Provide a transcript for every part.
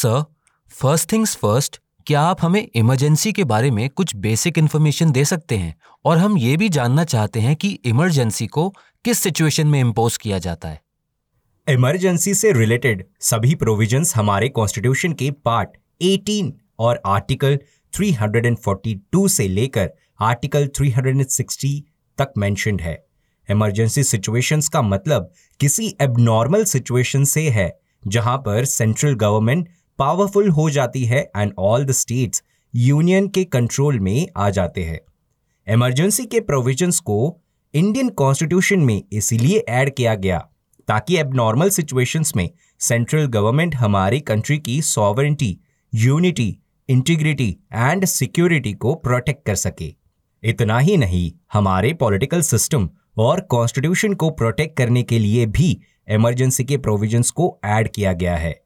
Sir first things first क्या आप हमें इमरजेंसी के बारे में कुछ बेसिक इन्फॉर्मेशन दे सकते हैं? और हम ये भी जानना चाहते हैं कि इमरजेंसी को किस सिचुएशन में इम्पोज किया जाता है? इमरजेंसी से रिलेटेड सभी प्रोविजंस हमारे कॉन्स्टिट्यूशन के पार्ट 18 और आर्टिकल 342 से लेकर आर्टिकल 360 तक मेंशनड है। इमरजेंसी सिचुएशंस का मतलब किसी एबनॉर्मल सिचुएशन से है, जहाँ पर सेंट्रल गवर्नमेंट पावरफुल हो जाती है and all the states union के कंट्रोल में आ जाते हैं। इमरजेंसी के प्रोविजंस को इंडियन कॉन्स्टिट्यूशन में इसीलिए ऐड किया गया ताकि एबनॉर्मल सिचुएशंस में सेंट्रल गवर्नमेंट हमारी कंट्री की sovereignty unity integrity and security को प्रोटेक्ट कर सके। इतना ही नहीं, हमारे पॉलिटिकल सिस्टम और कॉन्स्टिट्यूशन को प्रोटेक्ट करने के लिए भी इमरजेंसी के प्रोविजंस को ऐड किया गया है।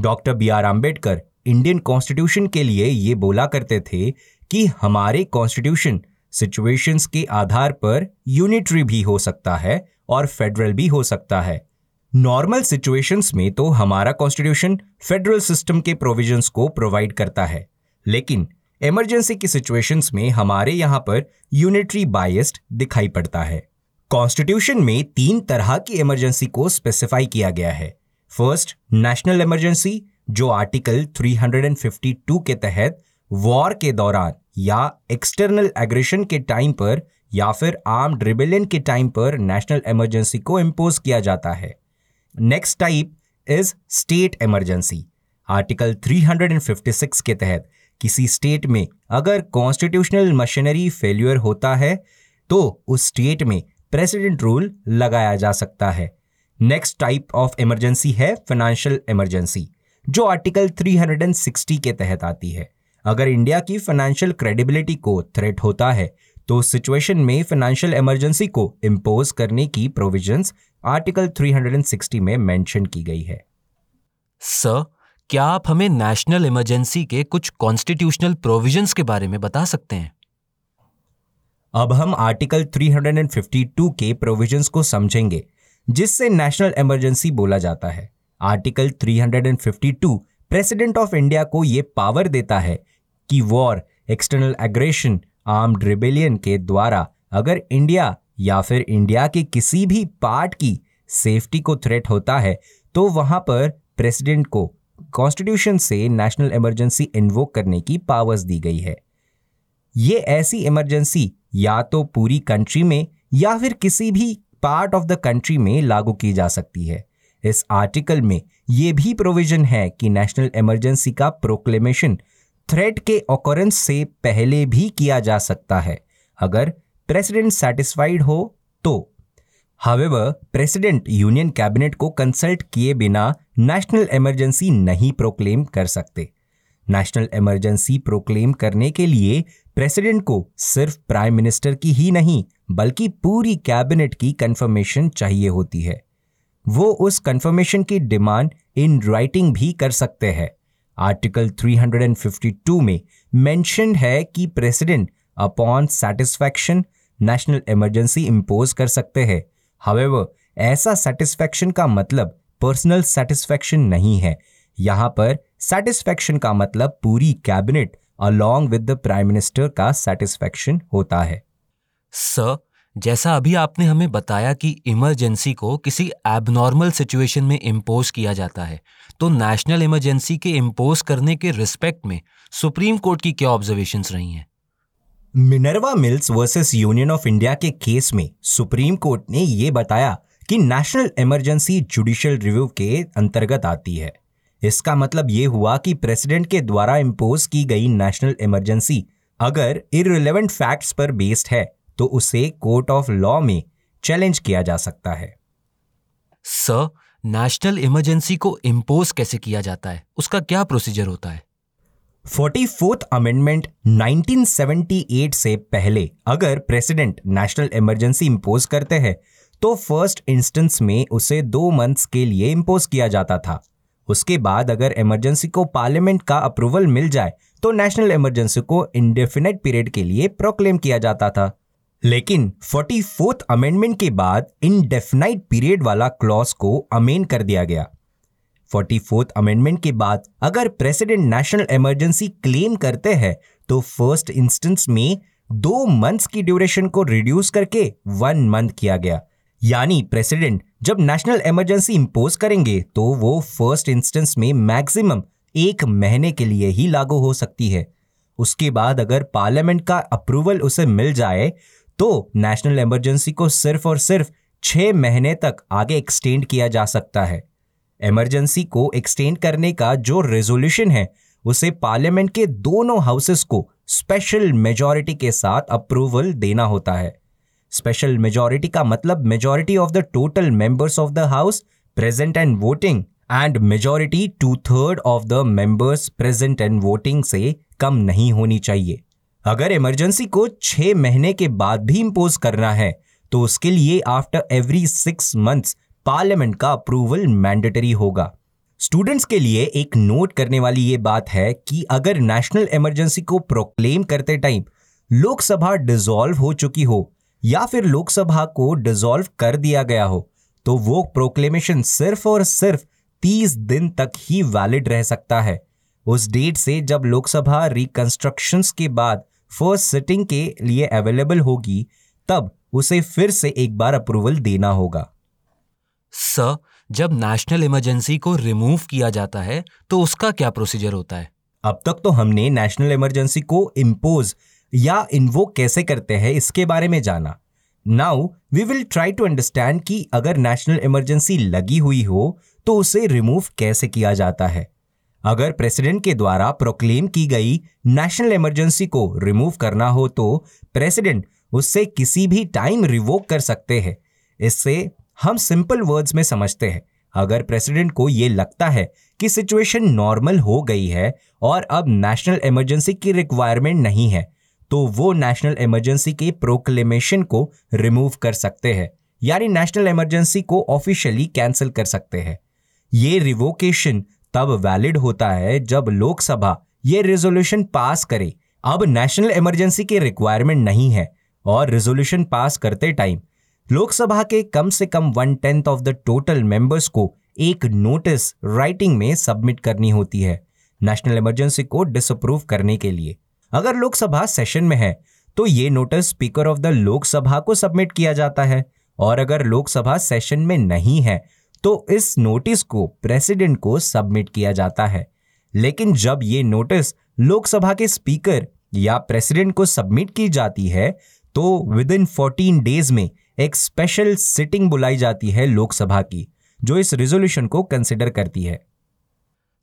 Doctor B R Ambedkar Indian constitution के लिए ये बोला करते थे कि हमारे कॉन्स्टिट्यूशन सिचुएशंस के आधार पर यूनिटरी भी हो सकता है और फेडरल भी हो सकता है। नॉर्मल सिचुएशंस में तो हमारा कॉन्स्टिट्यूशन फेडरल सिस्टम के प्रोविजंस को प्रोवाइड करता है, लेकिन इमरजेंसी की सिचुएशंस में हमारे यहाँ पर यूनिटरी बायस्ड दिखाई पड़ता है। कॉन्स्टिट्यूशन में तीन तरह की इमरजेंसी को स्पेसिफाई किया गया है। फ़र्स्ट नेशनल इमरजेंसी जो आर्टिकल 352 के तहत वॉर के दौरान या एक्सटर्नल एग्रेशन के टाइम पर या फिर आर्म्ड रिबेलियन के टाइम पर नेशनल इमरजेंसी को इम्पोज किया जाता है। Next type is state emergency article 356 के तहत किसी स्टेट में अगर कॉन्स्टिट्यूशनल मशीनरी फेल्यूर होता है तो उस स्टेट में प्रेसिडेंट रूल लगाया जा सकता है। नेक्स्ट टाइप ऑफ़ इमरजेंसी है फाइनेंशियल इमरजेंसी जो आर्टिकल 360 के तहत आती है। अगर इंडिया की फाइनेंशियल क्रेडिबिलिटी को थ्रेट होता है तो सिचुएशन में फाइनेंशियल इमरजेंसी को इम्पोज करने की प्रोविजंस आर्टिकल 360 में मेंशन की गई है। सर क्या आप हमें नेशनल इमरजेंसी के कुछ कॉन्स्टिट्यूशनल प्रोविजंस के बारे में बता सकते हैं? अब हम आर्टिकल 352 के प्रोविजंस को समझेंगे। जिससे नेशनल इमरजेंसी बोला जाता है। आर्टिकल 352 प्रेसिडेंट ऑफ़ इंडिया को यह पावर देता है कि war external aggression armed rebellion के द्वारा अगर इंडिया या फिर इंडिया के किसी भी पार्ट की सेफ्टी को थ्रेट होता है तो वहाँ पर प्रेसिडेंट को कॉन्स्टिट्यूशन से नेशनल इमरजेंसी इन्वोक करने की पावर्स दी गई है। ये ऐसी इमरजेंसी या तो पूरी कंट्री में या फिर किसी भी पार्ट ऑफ़ द कंट्री में लागू की जा सकती है। इस आर्टिकल में यह भी प्रोविज़न है कि नेशनल इमरजेंसी का प्रोक्लेमेशन थ्रेट के ऑकरेंस से पहले भी किया जा सकता है। अगर प्रेसिडेंट सेटिस्फाइड हो तो। हावेवर प्रेसिडेंट यूनियन कैबिनेट को कंसल्ट किए बिना नेशनल इमरजेंसी नहीं प्रोक्लेम कर सकते। नेशनल इमरजेंसी प्रोक्लेम करने के लिए प्रेसिडेंट को सिर्फ़ प्राइम मिनिस्टर की ही नहीं, बल्कि पूरी कैबिनेट की कंफर्मेशन चाहिए होती है। वो उस कंफर्मेशन की डिमांड इन राइटिंग भी कर सकते हैं। आर्टिकल 352 में मेंशन है कि president upon satisfaction national emergency impose कर सकते हैं। हवेवर, ऐसा सेटिस्फैक्शन का मतलब पर्सनल सेटिस्फैक्शन नहीं है। यहाँ पर सेटिस्फैक्शन का मतलब पूरी cabinet along with the prime minister का सेटिस्फैक्शन होता है। सर जैसा अभी आपने हमें बताया कि इमरजेंसी को किसी एबनॉर्मल सिचुएशन में इम्पोज किया जाता है तो नेशनल इमरजेंसी के इम्पोज करने के रिस्पेक्ट में सुप्रीम कोर्ट की क्या ऑब्जर्वेशंस रही हैं? Minerva Mills versus Union of India के केस में सुप्रीम कोर्ट ने यह बताया कि नेशनल इमरजेंसी जुडिशियल रिव्यू के अंतर्गत आती है। इसका मतलब यह हुआ कि प्रेसिडेंट के द्वारा इम्पोज की गई नेशनल इमरजेंसी अगर इरिलेवेंट फैक्ट्स पर बेस्ड है तो उसे कोर्ट ऑफ़ लॉ में चैलेंज किया जा सकता है। सर नेशनल इमरजेंसी को इम्पोज कैसे किया जाता है? उसका क्या प्रोसीजर होता है? फोर्टी फोर्थ अमेंडमेंट 1978 से पहले अगर प्रेसिडेंट नेशनल इमरजेंसी इंपोज करते हैं तो फ़र्स्ट इंस्टेंस में उसे दो मंथ्स के लिए इंपोज किया जाता था। उसके बाद अगर इमरजेंसी को पार्लियामेंट का अप्रूवल मिल जाए तो नेशनल इमरजेंसी को इंडेफिनेट पीरियड के लिए प्रोक्लेम किया जाता था। लेकिन फोर्टी फोर्थ अमेंडमेंट के बाद इनडेफिनाइट पीरियड वाला क्लॉज को अमेन कर दिया गया। फोर्टी फोर्थ अमेंडमेंट के बाद अगर प्रेसिडेंट नेशनल इमरजेंसी क्लेम करते हैं तो फ़र्स्ट इंस्टेंस में दो मंथ्स की ड्यूरेशन को रिड्यूस करके वन मंथ किया गया। यानी प्रेसिडेंट जब नेशनल इमरजेंसी इम्पोज करेंगे तो वो फ़र्स्ट इंस्टेंस में मैक्सिमम एक महीने के लिए ही लागू हो सकती है। उसके बाद अगर पार्लियामेंट का अप्रूवल उसे मिल जाए तो नेशनल इमरजेंसी को सिर्फ़ और सिर्फ़ छह महीने तक आगे एक्सटेंड किया जा सकता है। इमरजेंसी को एक्सटेंड करने का जो रेजोल्यूशन है, उसे पार्लियामेंट के दोनों हाउसेस को स्पेशल मेजॉरिटी के साथ अप्रूवल देना होता है। स्पेशल मेजोरिटी का मतलब majority of the total members of the house present and voting and majority two third of the members present and voting से कम नहीं होनी चाहिए। अगर इमरजेंसी को छह महीने के बाद भी इंपोज करना है तो उसके लिए after every six months parliament का अप्रूवल मैंडेटरी होगा। स्टूडेंट्स के लिए एक नोट करने वाली ये बात है कि अगर नेशनल इमरजेंसी को प्रोक्लेम करते टाइम लोकसभा डिसॉल्व हो चुकी हो या फिर लोकसभा को डिसॉल्व कर दिया गया हो तो वो प्रोक्लेमेशन सिर्फ़ और सिर्फ़ तीस दिन तक ही वैलिड रह सकता है। उस डेट से जब लोकसभा रिकंस्ट्रक्शन के बाद फ़र्स्ट सिटिंग के लिए अवेलेबल होगी तब उसे फिर से एक बार अप्रूवल देना होगा। सर जब नेशनल इमरजेंसी को रिमूव किया जाता है तो उसका क्या प्रोसीजर होता है? अब तक तो हमने नेशनल इमरजेंसी को इम्पोज या इन्वोक कैसे करते हैं, इसके बारे में जाना। Now we will try to understand कि अगर नेशनल इमरजेंसी लगी हुई हो तो उसे रिमूव कैसे किया जाता है। अगर प्रेसिडेंट के द्वारा प्रोक्लेम की गई नेशनल इमरजेंसी को रिमूव करना हो तो प्रेसिडेंट उससे किसी भी टाइम रिवोक कर सकते हैं। इससे हम सिंपल वर्ड्स में समझते हैं। अगर प्रेसिडेंट को ये लगता है कि सिचुएशन नॉर्मल हो गई है और अब नेशनल इमरजेंसी की रिक्वायरमेंट नहीं है तो वो नेशनल इमरजेंसी के प्रोक्लेमेशन को रिमूव कर सकते हैं। यानी नेशनल इमरजेंसी को ऑफिशियली कैंसिल कर सकते हैं। ये रिवोकेशन तब वैलिड होता है जब लोकसभा ये रेजोल्यूशन पास करे। अब नेशनल इमरजेंसी की रिक्वायरमेंट नहीं है और रेजोल्यूशन पास करते टाइम लोकसभा के कम से कम one tenth of the total members को एक नोटिस राइटिंग में सबमिट करनी होती है। नेशनल इमरजेंसी को डिसअप्रूव करने के लिए। अगर लोकसभा सेशन में है तो ये notice speaker of the Lok Sabha को सबमिट किया जाता है। और अगर लोकसभा सेशन में नहीं है तो इस नोटिस को प्रेसिडेंट को सबमिट किया जाता है। लेकिन जब ये नोटिस लोकसभा के स्पीकर या प्रेसिडेंट को सबमिट की जाती है तो विद इन फोर्टीन डेज़ में एक स्पेशल सिटिंग बुलाई जाती है लोकसभा की, जो इस रेजोल्यूशन को कंसिडर करती है।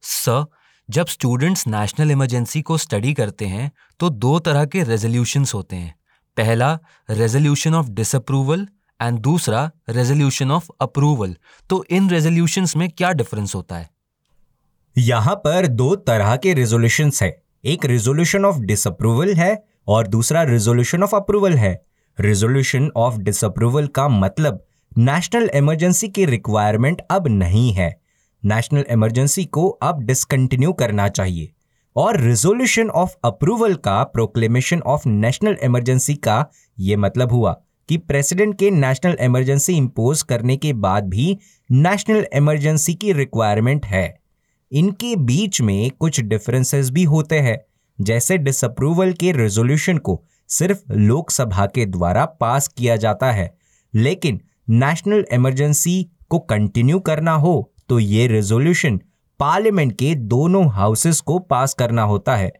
सर जब स्टूडेंट्स नेशनल इमरजेंसी को स्टडी करते हैं तो दो तरह के रेजोल्यूशंस होते हैं। पहला रेजोल्यूशन ऑफ़ डिसअप्रूवल एंड दूसरा रेजोल्यूशन ऑफ़ अप्रूवल तो इन रेजोल्यूशंस में क्या डिफरेंस होता है? यहाँ पर दो तरह के रेजोल्यूशन है। एक रेजोल्यूशन ऑफ़ डिसअप्रूवल है और दूसरा रेजोल्यूशन ऑफ़ अप्रूवल है। रेजोल्यूशन ऑफ़ डिसअप्रूवल का मतलब नेशनल इमरजेंसी की रिक्वायरमेंट अब नहीं है। नेशनल इमरजेंसी को अब डिसकंटिन्यू करना चाहिए। और रिजोल्यूशन ऑफ़ अप्रूवल का प्रोक्लेमेशन ऑफ़ नेशनल इमरजेंसी का ये मतलब हुआ कि प्रेसिडेंट के नेशनल इमरजेंसी इंपोज करने के बाद भी नेशनल इमरजेंसी की रिक्वायरमेंट है। इनके बीच में कुछ डिफरेंसेस भी होते हैं। जैसे डिसअप्रूवल के रेजोल्यूशन को सिर्फ़ लोकसभा के द्वारा पास किया जाता है, लेकिन नेशनल इमरजेंसी को कंटिन्यू करना हो तो ये रेजोल्यूशन पार्लियामेंट के दोनों हाउसेस को पास करना होता है।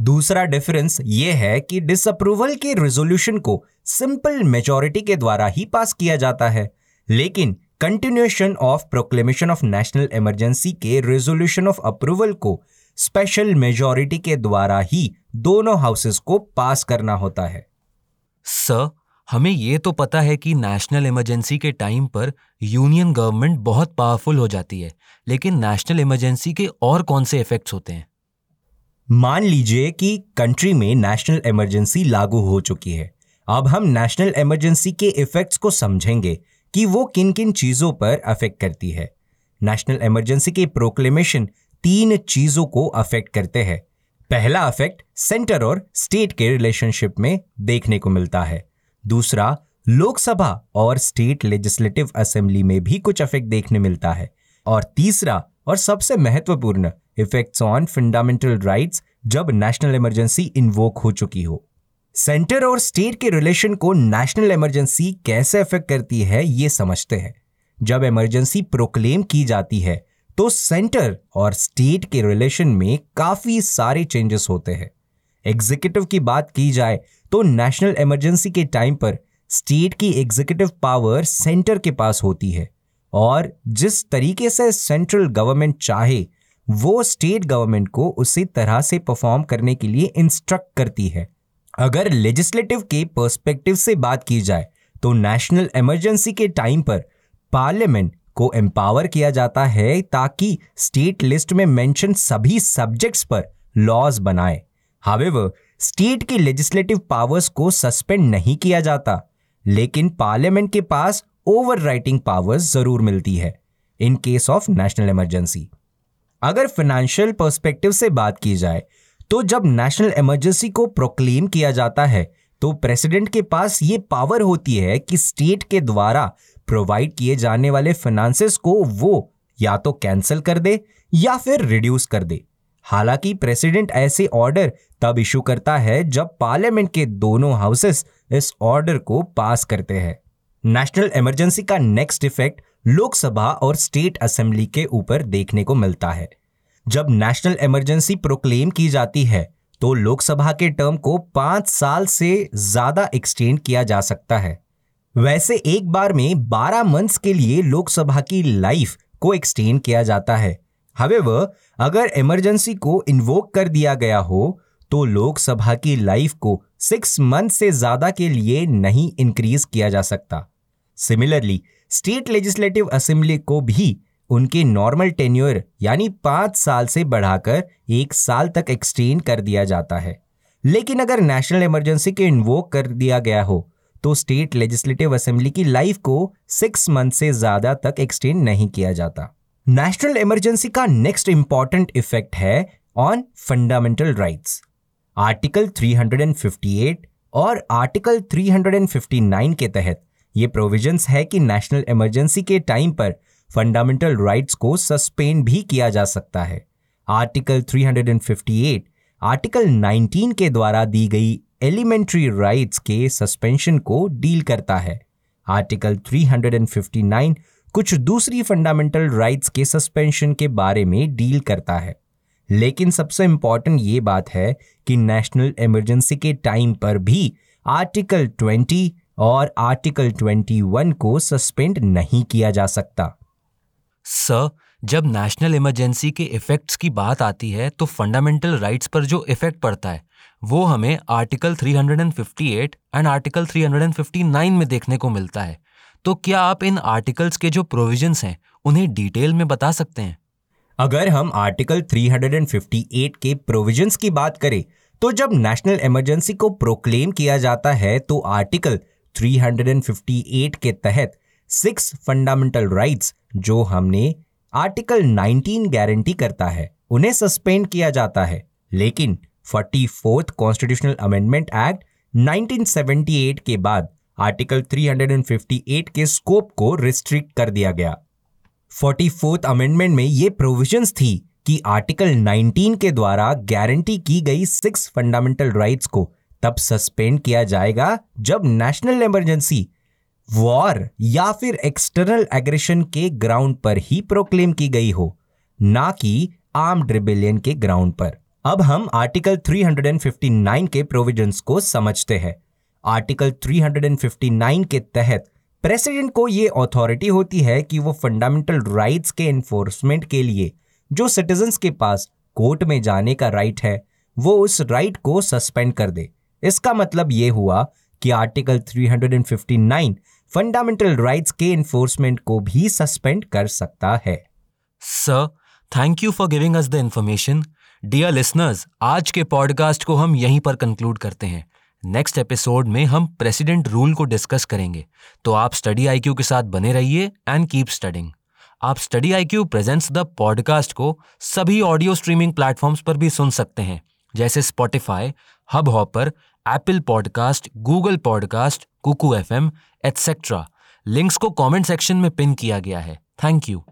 दूसरा डिफरेंस ये है कि डिसअप्रूवल के रेजोल्यूशन को सिंपल मेजोरिटी के द्वारा ही पास किया जाता है। लेकिन continuation of proclamation of national emergency के रेजोल्यूशन ऑफ़ अप्रूवल को स्पेशल मेजोरिटी के द्वारा ही दोनों हाउसेस को पास करना होता है। सर हमें ये तो पता है कि नेशनल इमरजेंसी के टाइम पर यूनियन गवर्नमेंट बहुत पावरफुल हो जाती है, लेकिन नेशनल इमरजेंसी के और कौन से इफेक्ट्स होते हैं? मान लीजिए कि कंट्री में नेशनल इमरजेंसी लागू हो चुकी है। अब हम नेशनल इमरजेंसी के इफेक्ट्स को समझेंगे कि वो किन किन चीज़ों पर अफेक्ट करती है। नेशनल इमरजेंसी के प्रोक्लेमेशन तीन चीज़ों को अफेक्ट करते हैं। पहला अफेक्ट सेंटर और स्टेट के रिलेशनशिप में देखने को मिलता है। दूसरा, लोकसभा और स्टेट लेजिस्लेटिव असेंबली में भी कुछ अफेक्ट देखने मिलता है। और तीसरा, और सबसे महत्वपूर्ण, इफेक्ट्स ऑन फंडामेंटल राइट्स जब नेशनल इमरजेंसी इन्वोक हो चुकी हो। सेंटर और स्टेट के रिलेशन को नेशनल इमरजेंसी कैसे अफेक्ट करती है, ये समझते हैं। जब इमरजेंसी प्रोक्लेम की जाती है तो सेंटर और स्टेट के रिलेशन में काफ़ी सारे चेंजेस होते हैं। एग्जीक्यूटिव की बात की जाए तो नेशनल इमरजेंसी के टाइम पर स्टेट की एग्जीक्यूटिव पावर सेंटर के पास होती है और जिस तरीके से सेंट्रल गवर्नमेंट चाहे, वो स्टेट गवर्नमेंट को उसी तरह से परफॉर्म करने के लिए इंस्ट्रक्ट करती है। अगर लेजिस्लेटिव के पर्सपेक्टिव से बात की जाए तो नेशनल इमरजेंसी के टाइम पर पार्लियामेंट को एम्पावर किया जाता है ताकि स्टेट लिस्ट में मेंशन सभी सब्जेक्ट्स पर लॉज बनाए। हावेवर स्टेट की लेजिस्लेटिव पावर्स को सस्पेंड नहीं किया जाता, लेकिन पार्लियामेंट के पास ओवर राइटिंग पावर्स ज़रूर मिलती है in case of national emergency अगर फाइनेंशियल पर्सपेक्टिव से बात की जाए तो जब नेशनल इमरजेंसी को प्रोक्लेम किया जाता है तो प्रेसिडेंट के पास ये पावर होती है कि स्टेट के द्वारा प्रोवाइड किए जाने वाले फाइनेंसेस को वो या तो कैंसिल कर दे या फिर रिड्यूस कर दे। हालाँकि प्रेसिडेंट ऐसे ऑर्डर तब इशू करता है जब पार्लियामेंट के दोनों हाउसेस इस ऑर्डर को पास करते हैं। नेशनल इमरजेंसी का नेक्स्ट इफ़ेक्ट लोकसभा और स्टेट असेंबली के ऊपर देखने को मिलता है। जब नेशनल इमरजेंसी प्रोक्लेम की जाती है तो लोकसभा के टर्म को पाँच साल से ज़्यादा एक्सटेंड किया जा सकता है। वैसे एक बार में 12 मंथ्स के लिए लोकसभा की लाइफ को एक्सटेंड किया जाता है। हवेवर अगर इमरजेंसी को इन्वोक कर दिया गया हो तो लोकसभा की लाइफ को सिक्स मंथ से ज़्यादा के लिए नहीं इंक्रीज किया जा सकता। सिमिलरली स्टेट लेजिस्लेटिव असेंबली को भी उनके नॉर्मल टेन्योर यानी पाँच साल से बढ़ाकर एक साल तक एक्सटेंड कर दिया जाता है। लेकिन अगर नेशनल इमरजेंसी के इन्वोक कर दिया गया हो तो स्टेट लेजिस्लेटिव असेंबली की लाइफ को सिक्स मंथ से ज़्यादा तक एक्सटेंड नहीं किया जाता। नेशनल इमरजेंसी का नेक्स्ट इंपॉर्टेंट इफ़ेक्ट है ऑन फंडामेंटल राइट्स आर्टिकल 358 और आर्टिकल 359 के तहत ये प्रोविजंस है कि नेशनल इमरजेंसी के टाइम पर फंडामेंटल राइट्स को सस्पेंड भी किया जा सकता है। आर्टिकल 358 आर्टिकल 19 के द्वारा दी गई एलिमेंट्री राइट्स के सस्पेंशन को डील करता है। आर्टिकल 359 कुछ दूसरी फंडामेंटल राइट्स के सस्पेंशन के बारे में डील करता है। लेकिन सबसे इंपॉर्टेंट ये बात है कि नेशनल इमरजेंसी के टाइम पर भी आर्टिकल 20 और आर्टिकल 21 को सस्पेंड नहीं किया जा सकता। सर जब नेशनल इमरजेंसी के इफेक्ट्स की बात आती है तो फंडामेंटल राइट्स पर जो इफ़ेक्ट पड़ता है, वो हमें आर्टिकल 358 एंड आर्टिकल 359 में देखने को मिलता है। तो क्या आप इन आर्टिकल्स के जो प्रोविजंस हैं, उन्हें डिटेल में बता सकते हैं? अगर हम आर्टिकल 358 के प्रोविजंस की बात करें तो जब नेशनल इमरजेंसी को प्रोक्लेम किया जाता है तो आर्टिकल 358 के तहत सिक्स फंडामेंटल राइट्स जो हमने आर्टिकल 19 गारंटी करता है, उन्हें सस्पेंड किया जाता है। लेकिन forty fourth constitutional amendment act 1978 के बाद आर्टिकल 358 के स्कोप को रिस्ट्रिक्ट कर दिया गया। फोर्टी फोर्थ अमेंडमेंट में ये प्रोविजंस थी कि आर्टिकल 19 के द्वारा गारंटी की गई सिक्स फंडामेंटल राइट्स को तब सस्पेंड किया जाएगा जब नेशनल इमरजेंसी वॉर या फिर एक्सटर्नल एग्रेशन के ग्राउंड पर ही प्रोक्लेम की गई हो, ना कि आर्म्ड रिबेलियन के ग्राउंड पर। अब हम आर्टिकल 359 के प्रोविजंस को समझते हैं। आर्टिकल 359 के तहत प्रेसिडेंट को यह अथॉरिटी होती है कि वो फंडामेंटल राइट्स के एनफोर्समेंट के लिए जो सिटीजन्स के पास कोर्ट में जाने का राइट है, वो उस राइट को सस्पेंड कर दे। इसका मतलब ये हुआ कि आर्टिकल 359 फंडामेंटल राइट्स के इन्फोर्समेंट को भी सस्पेंड कर सकता है। Sir thank you for giving us the information dear listeners आज के पॉडकास्ट को हम यहीं पर कंक्लूड करते हैं। नेक्स्ट एपिसोड में हम प्रेसिडेंट रूल को डिस्कस करेंगे। तो आप स्टडी आईक्यू के साथ बने रहिए एंड कीप स्टडिंग आप Study IQ presents the podcast को सभी ऑडियो स्ट्रीमिंग प्लेटफॉर्म्स पर भी सुन सकते हैं। जैसे Spotify Hubhopper Apple podcast Google podcast Kuku F M etcetera links को कमेंट सेक्शन में पिन किया गया है। Thank you